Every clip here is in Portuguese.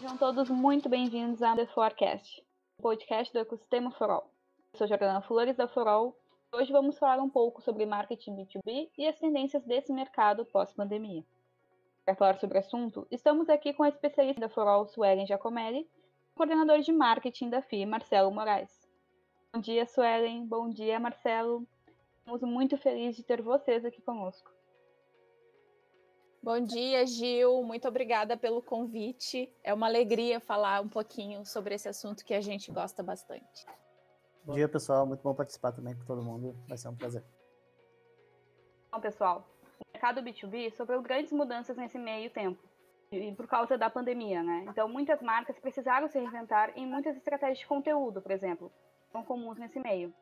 Sejam todos muito bem-vindos ao The Forecast, o podcast do ecossistema Forol. Eu sou Jordana Flores da Forol. Hoje vamos falar um pouco sobre marketing B2B e as tendências desse mercado pós-pandemia. Para falar sobre o assunto, estamos aqui com a especialista da Forol, Suelen Giacomelli, coordenador de marketing da FI, Marcelo Moraes. Bom dia, Suelen. Bom dia, Marcelo. Estamos muito felizes de ter vocês aqui conosco. Bom dia, Gil. Muito obrigada pelo convite. É uma alegria falar um pouquinho sobre esse assunto que a gente gosta bastante. Bom dia, pessoal. Muito bom participar também com todo mundo. Vai ser um prazer. Bom, pessoal, o mercado B2B sofreu grandes mudanças nesse meio tempo, e por causa da pandemia, né? Então, muitas marcas precisaram se reinventar em muitas estratégias de conteúdo, por exemplo, são comuns nesse meio.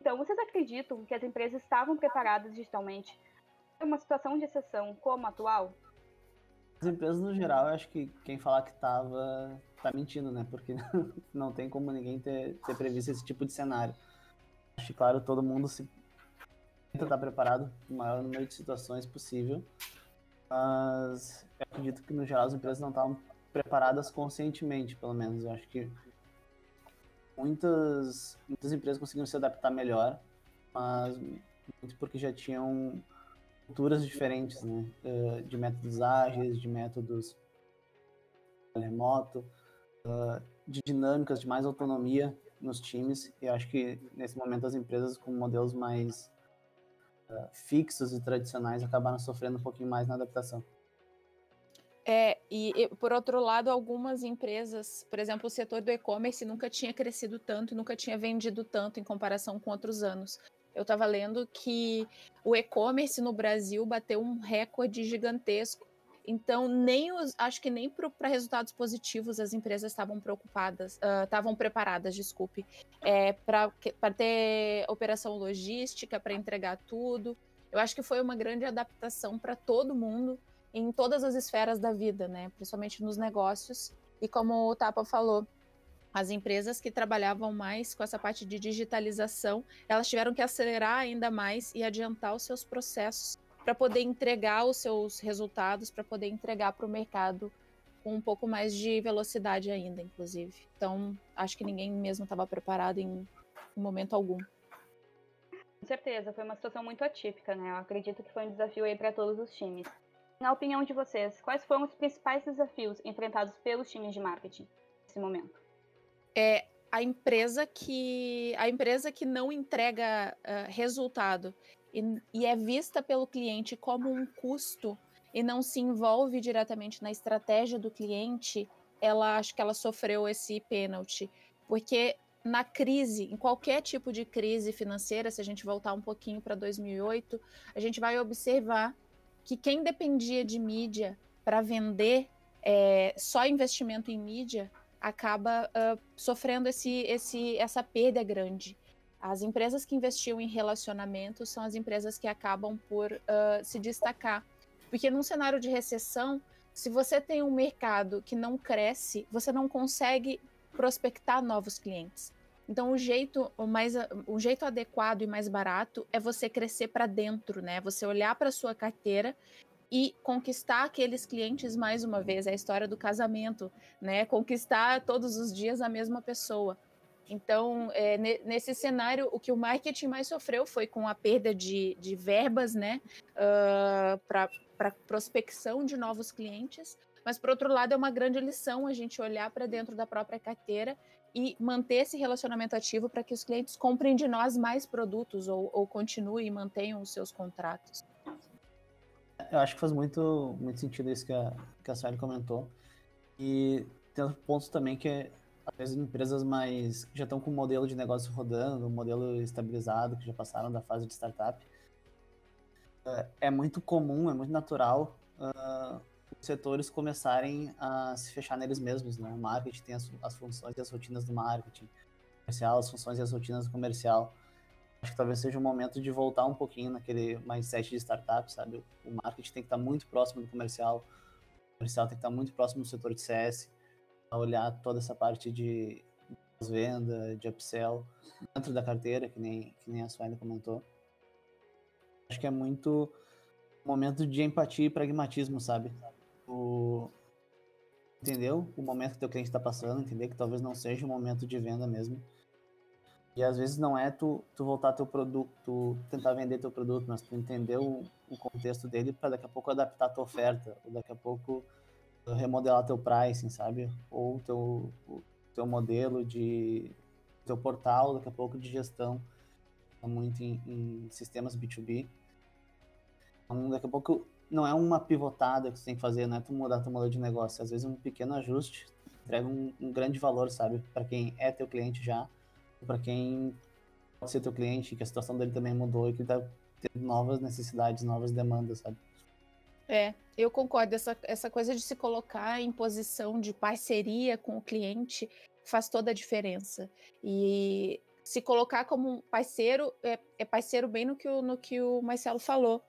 Então, vocês acreditam que as empresas estavam preparadas digitalmente uma situação de exceção como a atual? As empresas, no geral, eu acho que quem falar que estava tá mentindo, né? Porque não tem como ninguém ter, ter previsto esse tipo de cenário. Acho que, claro, todo mundo se tenta estar preparado para o maior número de situações possível. Mas eu acredito que, no geral, as empresas não estavam preparadas conscientemente, pelo menos. Eu acho que muitas, muitas empresas conseguiram se adaptar melhor, mas muito porque já tinham culturas diferentes, né? Uh, de métodos ágeis, de métodos remoto, uh, de dinâmicas, de mais autonomia nos times. E acho que nesse momento as empresas com modelos mais uh, fixos e tradicionais acabaram sofrendo um pouquinho mais na adaptação. É, e, e, por outro lado, algumas empresas, por exemplo, o setor do e-commerce nunca tinha crescido tanto, nunca tinha vendido tanto em comparação com outros anos. Eu estava lendo que o e-commerce no Brasil bateu um recorde gigantesco. Então, nem os, acho que nem para resultados positivos as empresas estavam preocupadas, estavam uh, preparadas, desculpe, é, para ter operação logística, para entregar tudo. Eu acho que foi uma grande adaptação para todo mundo, em todas as esferas da vida, né? Principalmente nos negócios. E como o Tapa falou, as empresas que trabalhavam mais com essa parte de digitalização, elas tiveram que acelerar ainda mais e adiantar os seus processos para poder entregar os seus resultados, para poder entregar para o mercado com um pouco mais de velocidade ainda, inclusive. Então, acho que ninguém mesmo estava preparado em, em momento algum. Com certeza, foi uma situação muito atípica, né? Eu acredito que foi um desafio aí para todos os times. Na opinião de vocês, quais foram os principais desafios enfrentados pelos times de marketing nesse momento? É a empresa que a empresa que não entrega uh, resultado e, e é vista pelo cliente como um custo e não se envolve diretamente na estratégia do cliente, ela acho que ela sofreu esse pênalti, porque na crise, em qualquer tipo de crise financeira, se a gente voltar um pouquinho para 2008, a gente vai observar que quem dependia de mídia para vender é, só investimento em mídia acaba uh, sofrendo esse, esse, essa perda grande. As empresas que investiam em relacionamentos são as empresas que acabam por uh, se destacar. Porque num cenário de recessão, se você tem um mercado que não cresce, você não consegue prospectar novos clientes. Então, o jeito, o, mais, o jeito adequado e mais barato é você crescer para dentro, né? Você olhar para sua carteira e conquistar aqueles clientes mais uma vez, é a história do casamento, né? Conquistar todos os dias a mesma pessoa. Então, é, nesse cenário, o que o marketing mais sofreu foi com a perda de, de verbas, né, uh, para prospecção de novos clientes. Mas, por outro lado, é uma grande lição a gente olhar para dentro da própria carteira e manter esse relacionamento ativo para que os clientes comprem de nós mais produtos ou, ou continuem e mantenham os seus contratos. Eu acho que faz muito, muito sentido isso que a, que a Sueli comentou. E tem outro ponto também que é, às vezes empresas mais que já estão com o modelo de negócio rodando, um modelo estabilizado, que já passaram da fase de startup, é, é muito comum, é muito natural uh, os setores começarem a se fechar neles mesmos, né? O marketing tem as, as funções e as rotinas do marketing, comercial, as funções e as rotinas do comercial acho que talvez seja o momento de voltar um pouquinho naquele mindset de startup, sabe? O marketing tem que estar muito próximo do comercial, o comercial tem que estar muito próximo do setor de CS, olhar toda essa parte de venda, de upsell dentro da carteira, que nem, que nem a Sueli comentou. Acho que é muito momento de empatia e pragmatismo, sabe? O, entender o momento que teu cliente está passando, entender que talvez não seja o momento de venda mesmo. E às vezes não é tu, tu voltar teu produto, tentar vender teu produto, mas tu entender o, o contexto dele para daqui a pouco adaptar tua oferta, ou daqui a pouco remodelar teu pricing, sabe? Ou teu, o teu modelo de teu portal, daqui a pouco de gestão, muito em, em sistemas B2B. Então, daqui a pouco não é uma pivotada que você tem que fazer, não é tu mudar teu modelo de negócio, às vezes um pequeno ajuste entrega um, um grande valor, sabe? Para quem é teu cliente já, para quem pode ser teu cliente, que a situação dele também mudou e que está tendo novas necessidades, novas demandas, sabe? É, eu concordo. Essa, essa coisa de se colocar em posição de parceria com o cliente faz toda a diferença. E se colocar como um parceiro, é, é parceiro bem no que, o, no que o Marcelo falou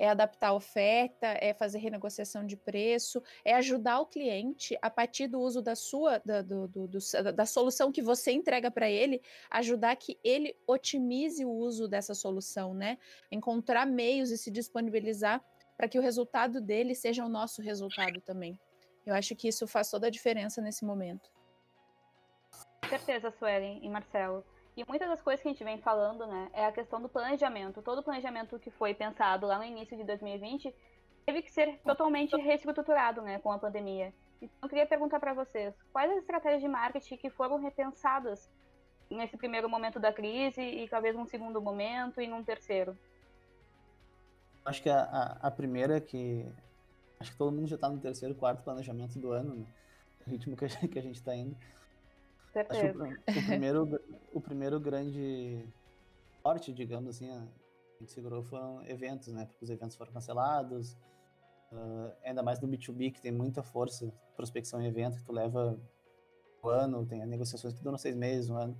é adaptar a oferta, é fazer renegociação de preço, é ajudar o cliente a partir do uso da sua, da, do, do, do, da solução que você entrega para ele, ajudar que ele otimize o uso dessa solução, né? Encontrar meios e se disponibilizar para que o resultado dele seja o nosso resultado também. Eu acho que isso faz toda a diferença nesse momento. Com certeza, Suelen e Marcelo. E muitas das coisas que a gente vem falando, né, é a questão do planejamento. Todo o planejamento que foi pensado lá no início de 2020 teve que ser totalmente reestruturado, né, com a pandemia. Então, eu queria perguntar para vocês, quais as estratégias de marketing que foram repensadas nesse primeiro momento da crise e talvez num segundo momento e num terceiro? Acho que a, a, a primeira que acho que todo mundo já está no terceiro, quarto planejamento do ano, né? O ritmo que a gente está indo. Certeza. O, o, primeiro, o primeiro grande corte, digamos assim, a gente segurou foram eventos, né? Porque os eventos foram cancelados, uh, ainda mais no B2B, que tem muita força, prospecção em evento, que tu leva um ano, tem negociações que duram seis meses, um ano.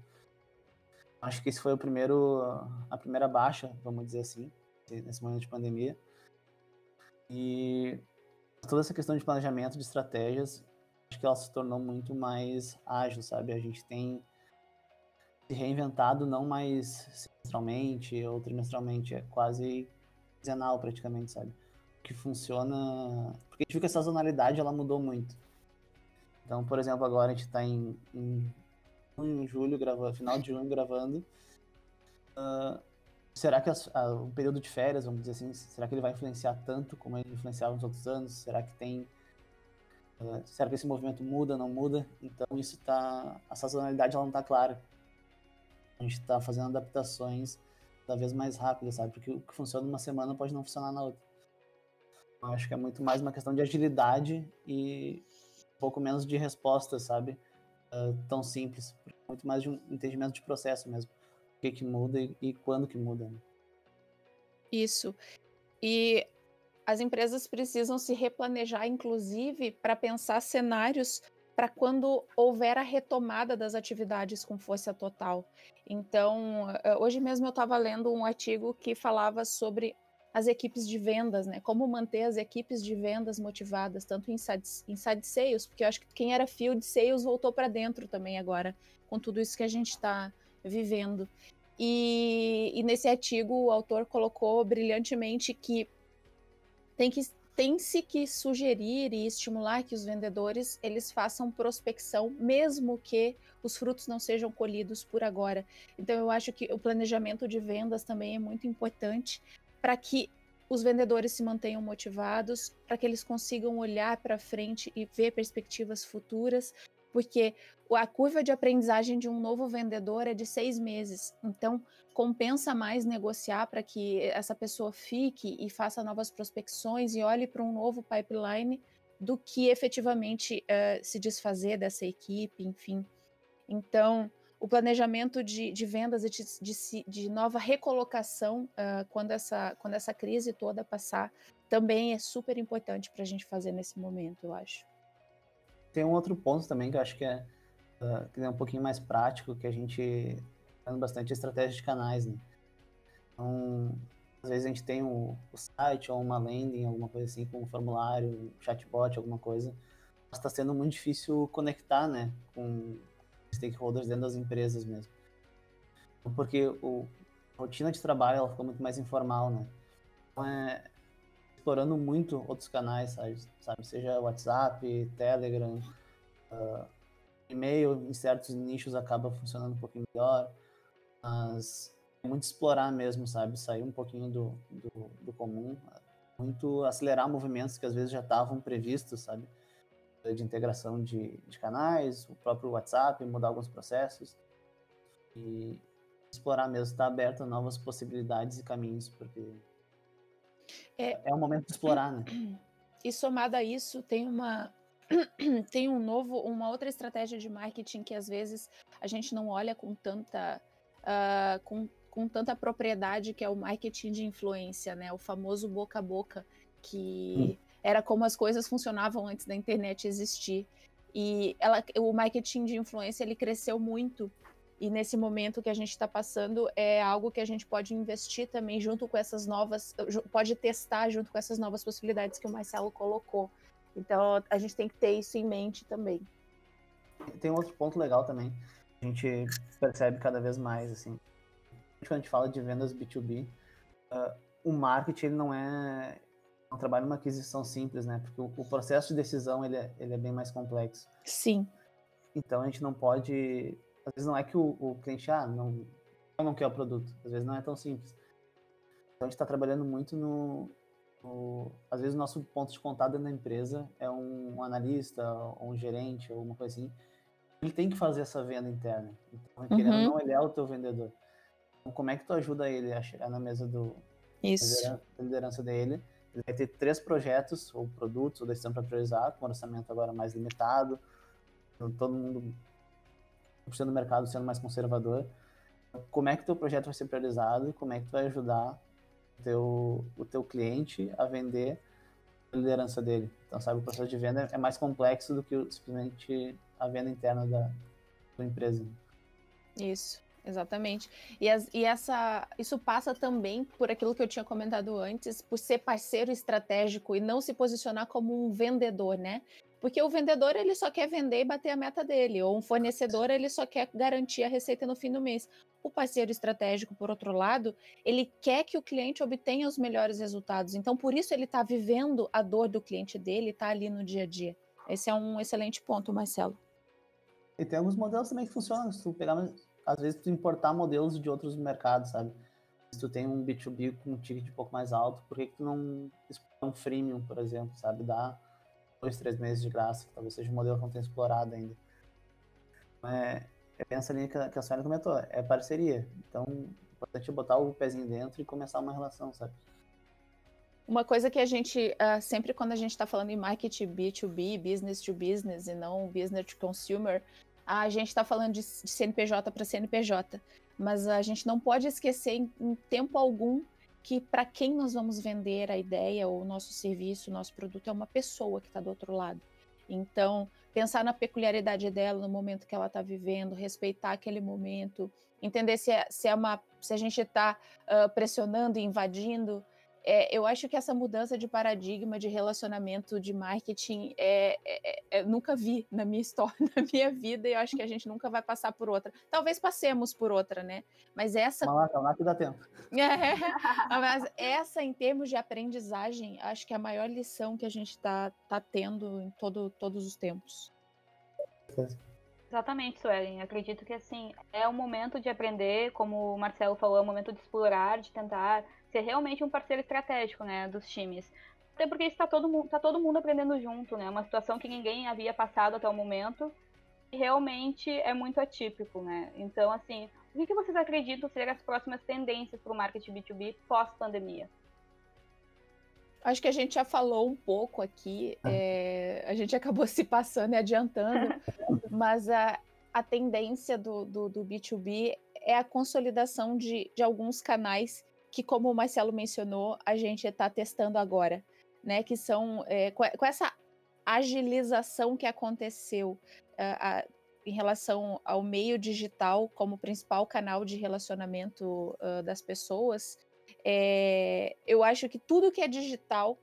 Acho que esse foi o primeiro, a primeira baixa, vamos dizer assim, nesse momento de pandemia. E toda essa questão de planejamento, de estratégias, acho que ela se tornou muito mais ágil, sabe? A gente tem se reinventado não mais semestralmente ou trimestralmente, é quase quinzenal praticamente, sabe? Que funciona. Porque a gente viu que a sazonalidade ela mudou muito. Então, por exemplo, agora a gente está em, em, em julho, gravando, final de junho gravando. Uh, será que as, o período de férias, vamos dizer assim, será que ele vai influenciar tanto como ele influenciava nos outros anos? Será que tem Será que esse movimento muda, não muda? Então isso tá, a sazonalidade ela não está clara. A gente está fazendo adaptações cada vez mais rápidas, sabe? Porque o que funciona numa semana pode não funcionar na outra. Eu acho que é muito mais uma questão de agilidade e um pouco menos de resposta, sabe? Uh, tão simples. Muito mais de um entendimento de processo mesmo. O que, que muda e, e quando que muda. Né? Isso. E as empresas precisam se replanejar, inclusive, para pensar cenários para quando houver a retomada das atividades com força total. Então, eh, hoje mesmo eu estava lendo um artigo que falava sobre as equipes de vendas, né? Como manter as equipes de vendas motivadas, tanto em side, em side sales, porque eu acho que quem era field sales voltou para dentro também agora, com tudo isso que a gente está vivendo. E, e, nesse artigo o autor colocou brilhantemente que tem que tem-se que sugerir e estimular que os vendedores eles façam prospecção, mesmo que os frutos não sejam colhidos por agora. Então eu acho que o planejamento de vendas também é muito importante para que os vendedores se mantenham motivados, para que eles consigam olhar para frente e ver perspectivas futuras, porque a curva de aprendizagem de um novo vendedor é de seis meses. Então, compensa mais negociar para que essa pessoa fique e faça novas prospecções e olhe para um novo pipeline do que efetivamente uh, se desfazer dessa equipe, enfim. Então, o planejamento de, de vendas e de, de, de, nova recolocação uh, quando, essa, quando essa crise toda passar também é super importante para a gente fazer nesse momento, eu acho. Tem um outro ponto também que eu acho que é, uh, que é um pouquinho mais prático, que a gente faz bastante estratégia de canais, né? Então, às vezes a gente tem o, o site ou uma landing, alguma coisa assim, com um formulário, um chatbot, alguma coisa. Mas está sendo muito difícil conectar, né, com stakeholders dentro das empresas mesmo. Porque o, a rotina de trabalho ela fica muito mais informal, né? Então é, explorando muito outros canais, sabe? sabe? Seja WhatsApp, Telegram, Uh, e-mail em certos nichos acaba funcionando um pouquinho melhor, mas é muito explorar mesmo, sabe? Sair um pouquinho do, do, do comum, muito acelerar movimentos que às vezes já estavam previstos, sabe? De integração de, de canais, o próprio WhatsApp, mudar alguns processos e explorar mesmo, estar aberto a novas possibilidades e caminhos, porque é, é o momento de explorar, né? E somado a isso, tem uma tem um novo, uma outra estratégia de marketing que às vezes a gente não olha com tanta uh, com, com tanta propriedade, que é o marketing de influência, né? O famoso boca a boca, que hum. era como as coisas funcionavam antes da internet existir. E ela, o marketing de influência ele cresceu muito e nesse momento que a gente está passando é algo que a gente pode investir também junto com essas novas, pode testar junto com essas novas possibilidades que o Marcelo colocou. Então a gente tem que ter isso em mente também. Tem outro ponto legal também. A gente percebe cada vez mais assim. Quando a gente fala de vendas B2B, uh, ah, o marketing ele não é um trabalho uma aquisição simples, né? Porque o, o processo de decisão ele é, ele é bem mais complexo. Sim. Então a gente não pode às vezes não é que o, o cliente, ah, não, não quer o produto. Às vezes não é tão simples. Então a gente está trabalhando muito no, no, Às vezes o nosso ponto de contato dentro da empresa é um, um analista, ou um gerente, ou uma coisa assim. Ele tem que fazer essa venda interna. Então, querendo uhum. ou não, ele é o teu vendedor. Então, como é que tu ajuda ele a chegar na mesa do, Isso. da liderança dele? Ele vai ter três projetos, ou produtos, ou decisão para priorizar, com orçamento agora mais limitado. Então, todo mundo do mercado sendo mais conservador, como é que o teu projeto vai ser priorizado e como é que tu vai ajudar o teu, o teu cliente a vender a liderança dele. Então, sabe, o processo de venda é mais complexo do que simplesmente a venda interna da, da empresa. Isso, exatamente. E, as, e essa, isso passa também por aquilo que eu tinha comentado antes, por ser parceiro estratégico e não se posicionar como um vendedor, né? Porque o vendedor ele só quer vender e bater a meta dele, ou um fornecedor ele só quer garantir a receita no fim do mês. O parceiro estratégico, por outro lado, ele quer que o cliente obtenha os melhores resultados. Então, por isso ele está vivendo a dor do cliente dele, está ali no dia a dia. Esse é um excelente ponto, Marcelo. E tem alguns modelos também que funcionam. Se tu pegar, às vezes, tu importar modelos de outros mercados, sabe? Se tu tem um B2B com um ticket um pouco mais alto, por que, que tu não um freemium, por exemplo, sabe? Dá dois, três meses de graça, que talvez seja um modelo que não tenha explorado ainda. É, é essa linha que a, que a Sônia comentou, é parceria. Então, é importante botar o pezinho dentro e começar uma relação, sabe? Uma coisa que a gente, uh, sempre quando a gente está falando em marketing B2B, business to business e não business to consumer, a gente está falando de, de CNPJ para CNPJ. Mas a gente não pode esquecer em, em tempo algum que para quem nós vamos vender a ideia, ou o nosso serviço, o nosso produto, é uma pessoa que está do outro lado. Então, pensar na peculiaridade dela, no momento que ela está vivendo, respeitar aquele momento, entender se, é, se, é uma, se a gente está uh, pressionando invadindo é, eu acho que essa mudança de paradigma de relacionamento de marketing é, é, é, é nunca vi na minha história, na minha vida, e eu acho que a gente nunca vai passar por outra. Talvez passemos por outra, né? Mas essa. Malaca, lá que dá tempo. É, mas essa, em termos de aprendizagem, acho que é a maior lição que a gente está tá tendo em todo, todos os tempos. Exatamente, Suelen. Acredito que assim é o momento de aprender, como o Marcelo falou, é o momento de explorar, de tentar ser realmente um parceiro estratégico, né, dos times. Até porque está todo mundo, tá todo mundo aprendendo junto, né? Uma situação que ninguém havia passado até o momento e realmente é muito atípico, né? Então, assim, o que vocês acreditam ser as próximas tendências para o marketing B2B pós-pandemia? Acho que a gente já falou um pouco aqui, é, a gente acabou se passando e adiantando, mas a, a tendência do, do, do B2B é a consolidação de, de alguns canais que, como o Marcelo mencionou, a gente está testando agora, né? Que são é, com, com, essa agilização que aconteceu uh, em relação ao meio digital como principal canal de relacionamento uh, das pessoas, é, eu acho que tudo que é digital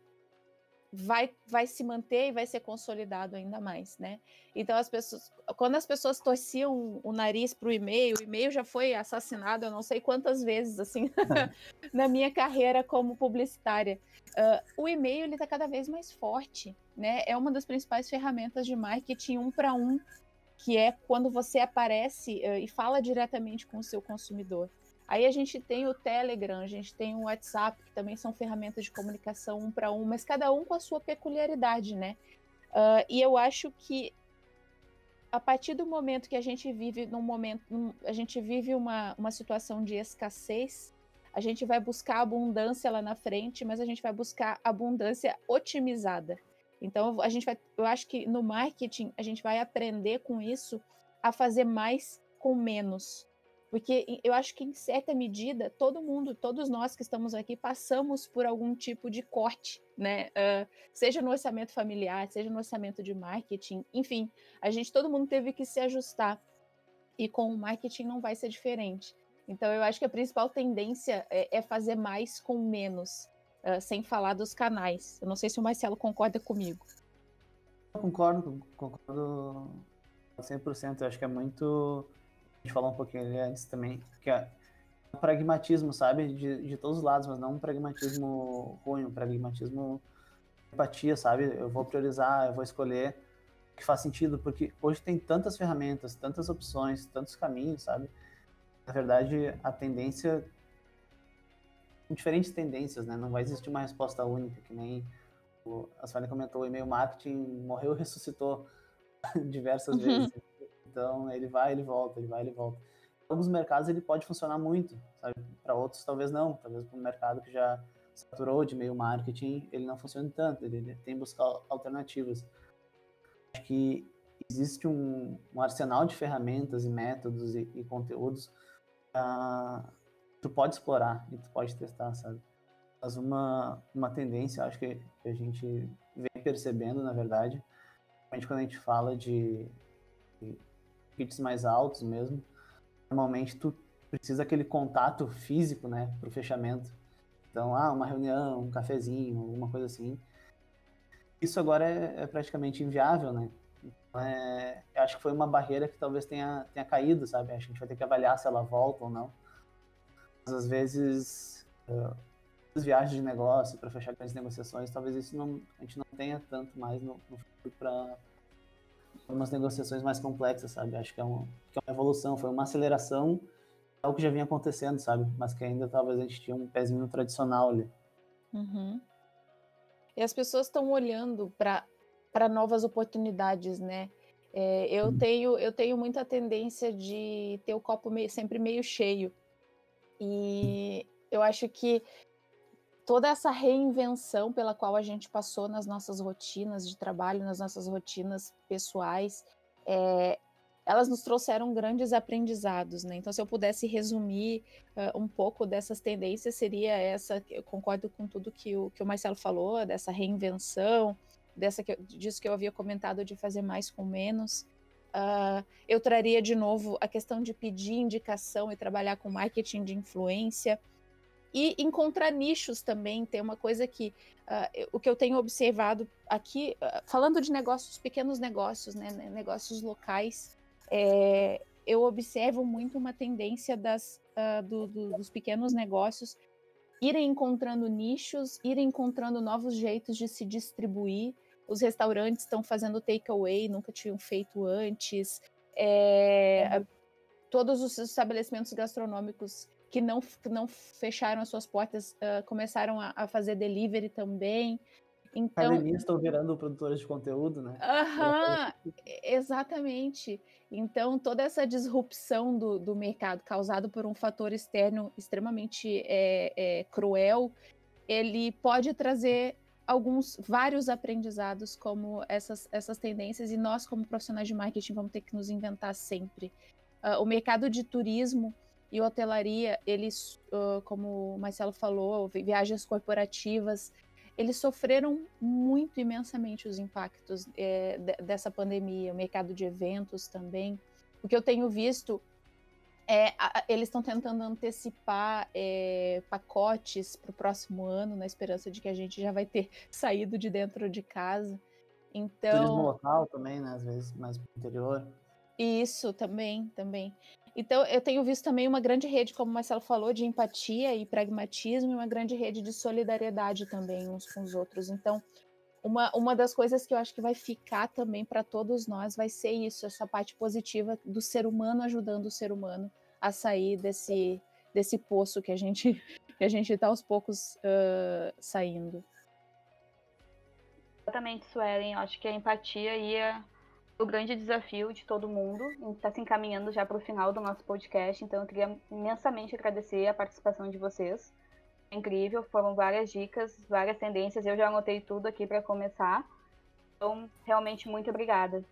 vai, vai se manter e vai ser consolidado ainda mais, né? Então as pessoas, quando as pessoas torciam o nariz para o e-mail, o e-mail já foi assassinado, eu não sei quantas vezes assim na minha carreira como publicitária. Uh, o e-mail ele está cada vez mais forte, né? É uma das principais ferramentas de marketing um para um, que é quando você aparece uh, e fala diretamente com o seu consumidor. Aí a gente tem o Telegram, a gente tem o WhatsApp, que também são ferramentas de comunicação um para um, mas cada um com a sua peculiaridade, né? Uh, e eu acho que a partir do momento que a gente vive num momento, num, a gente vive uma, uma situação de escassez, a gente vai buscar abundância lá na frente, mas a gente vai buscar abundância otimizada. Então a gente vai, eu acho que no marketing a gente vai aprender com isso a fazer mais com menos. Porque eu acho que, em certa medida, todo mundo, todos nós que estamos aqui, passamos por algum tipo de corte, né? Uh, seja no orçamento familiar, seja no orçamento de marketing, enfim, a gente, todo mundo teve que se ajustar. E com o marketing não vai ser diferente. Então, eu acho que a principal tendência é, é fazer mais com menos, uh, sem falar dos canais. Eu não sei se o Marcelo concorda comigo. Eu concordo, concordo 100%. Eu acho que é muito gente falou um pouquinho ali antes também, que é um pragmatismo, sabe? De, de todos os lados, mas não um pragmatismo ruim, um pragmatismo empatia, sabe? Eu vou priorizar, eu vou escolher o que faz sentido, porque hoje tem tantas ferramentas, tantas opções, tantos caminhos, sabe? Na verdade, a tendência diferentes tendências, né? Não vai existir uma resposta única, que nem a Sônia comentou, o e-mail marketing morreu e ressuscitou diversas uhum. vezes. Então ele vai, ele volta, ele vai, ele volta. Em alguns mercados ele pode funcionar muito, sabe? Para outros talvez não, talvez para um mercado que já saturou de meio marketing, ele não funciona tanto, ele, tem que buscar alternativas. Acho que existe um, um, arsenal de ferramentas e métodos e, e conteúdos uh, tu pode explorar e tu pode testar, sabe? Mas uma, uma tendência, acho que, que a gente vem percebendo, na verdade, quando a gente fala de kits mais altos mesmo, normalmente tu precisa aquele contato físico, né, para o fechamento. Então, ah, uma reunião, um cafezinho, alguma coisa assim. Isso agora é, é praticamente inviável, né? Então, é, eu acho que foi uma barreira que talvez tenha, tenha caído, sabe? Acho que a gente vai ter que avaliar se ela volta ou não. Mas, às vezes, uh, as viagens de negócio para fechar grandes negociações, talvez isso não, a gente não tenha tanto mais no, no futuro para umas negociações mais complexas, sabe? Acho que é, um, que é uma evolução, foi uma aceleração algo que já vinha acontecendo, sabe? Mas que ainda talvez a gente tinha um pezinho tradicional ali. Uhum. E as pessoas estão olhando para novas oportunidades, né? É, eu, uhum. tenho, eu tenho muita tendência de ter o copo meio, sempre meio cheio. E eu acho que toda essa reinvenção pela qual a gente passou nas nossas rotinas de trabalho, nas nossas rotinas pessoais, é, elas nos trouxeram grandes aprendizados, né? Então, se eu pudesse resumir uh, um pouco dessas tendências, seria essa. Eu concordo com tudo que o, que o Marcelo falou, dessa reinvenção, dessa que, disso que eu havia comentado de fazer mais com menos. Uh, eu traria de novo a questão de pedir indicação e trabalhar com marketing de influência e encontrar nichos também. Tem uma coisa que uh, o que eu tenho observado aqui, uh, falando de negócios, pequenos negócios, né, negócios locais, é, eu observo muito uma tendência das, uh, do, do, dos pequenos negócios irem encontrando nichos, irem encontrando novos jeitos de se distribuir. Os restaurantes estão fazendo takeaway, nunca tinham feito antes. É, uhum. Todos os estabelecimentos gastronômicos que não, que não fecharam as suas portas uh, começaram a, a, fazer delivery também. Então, Academias estão virando produtoras de conteúdo, né? Aham, exatamente. Então, toda essa disrupção do, do mercado causado por um fator externo extremamente é, é, cruel, ele pode trazer alguns, vários aprendizados como essas, essas tendências e nós, como profissionais de marketing, vamos ter que nos inventar sempre. Uh, o mercado de turismo e hotelaria, eles, como o Marcelo falou, viagens corporativas, eles sofreram muito imensamente os impactos é, dessa pandemia, o mercado de eventos também. O que eu tenho visto É, a, eles estão tentando antecipar é, pacotes para o próximo ano, na esperança de que a gente já vai ter saído de dentro de casa. Então, Turismo local também, né? Às vezes mais pro interior. Isso, também, também. Então, eu tenho visto também uma grande rede, como o Marcelo falou, de empatia e pragmatismo, e uma grande rede de solidariedade também uns com os outros. Então, uma, uma das coisas que eu acho que vai ficar também para todos nós vai ser isso, essa parte positiva do ser humano ajudando o ser humano a sair desse, desse poço que a gente que a gente está aos poucos uh, saindo. Exatamente, Suelen. Eu acho que a empatia é o grande desafio de todo mundo. A gente está se encaminhando já para o final do nosso podcast, então eu queria imensamente agradecer a participação de vocês. É incrível, foram várias dicas, várias tendências. Eu já anotei tudo aqui para começar. Então, realmente, muito obrigada.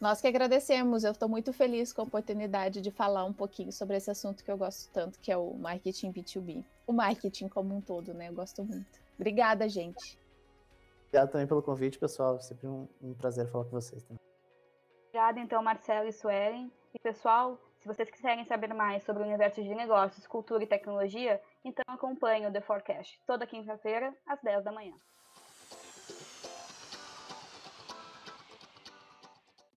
Nós que agradecemos. Eu estou muito feliz com a oportunidade de falar um pouquinho sobre esse assunto que eu gosto tanto, que é o marketing B2B. O marketing como um todo, né? Eu gosto muito. Obrigada, gente. Obrigado também pelo convite, pessoal. Sempre um, um prazer falar com vocês também. Obrigada, então, Marcelo e Suelen. E, pessoal, se vocês quiserem saber mais sobre o universo de negócios, cultura e tecnologia, então acompanhe o The Forecast, toda quinta-feira, às 10 da manhã.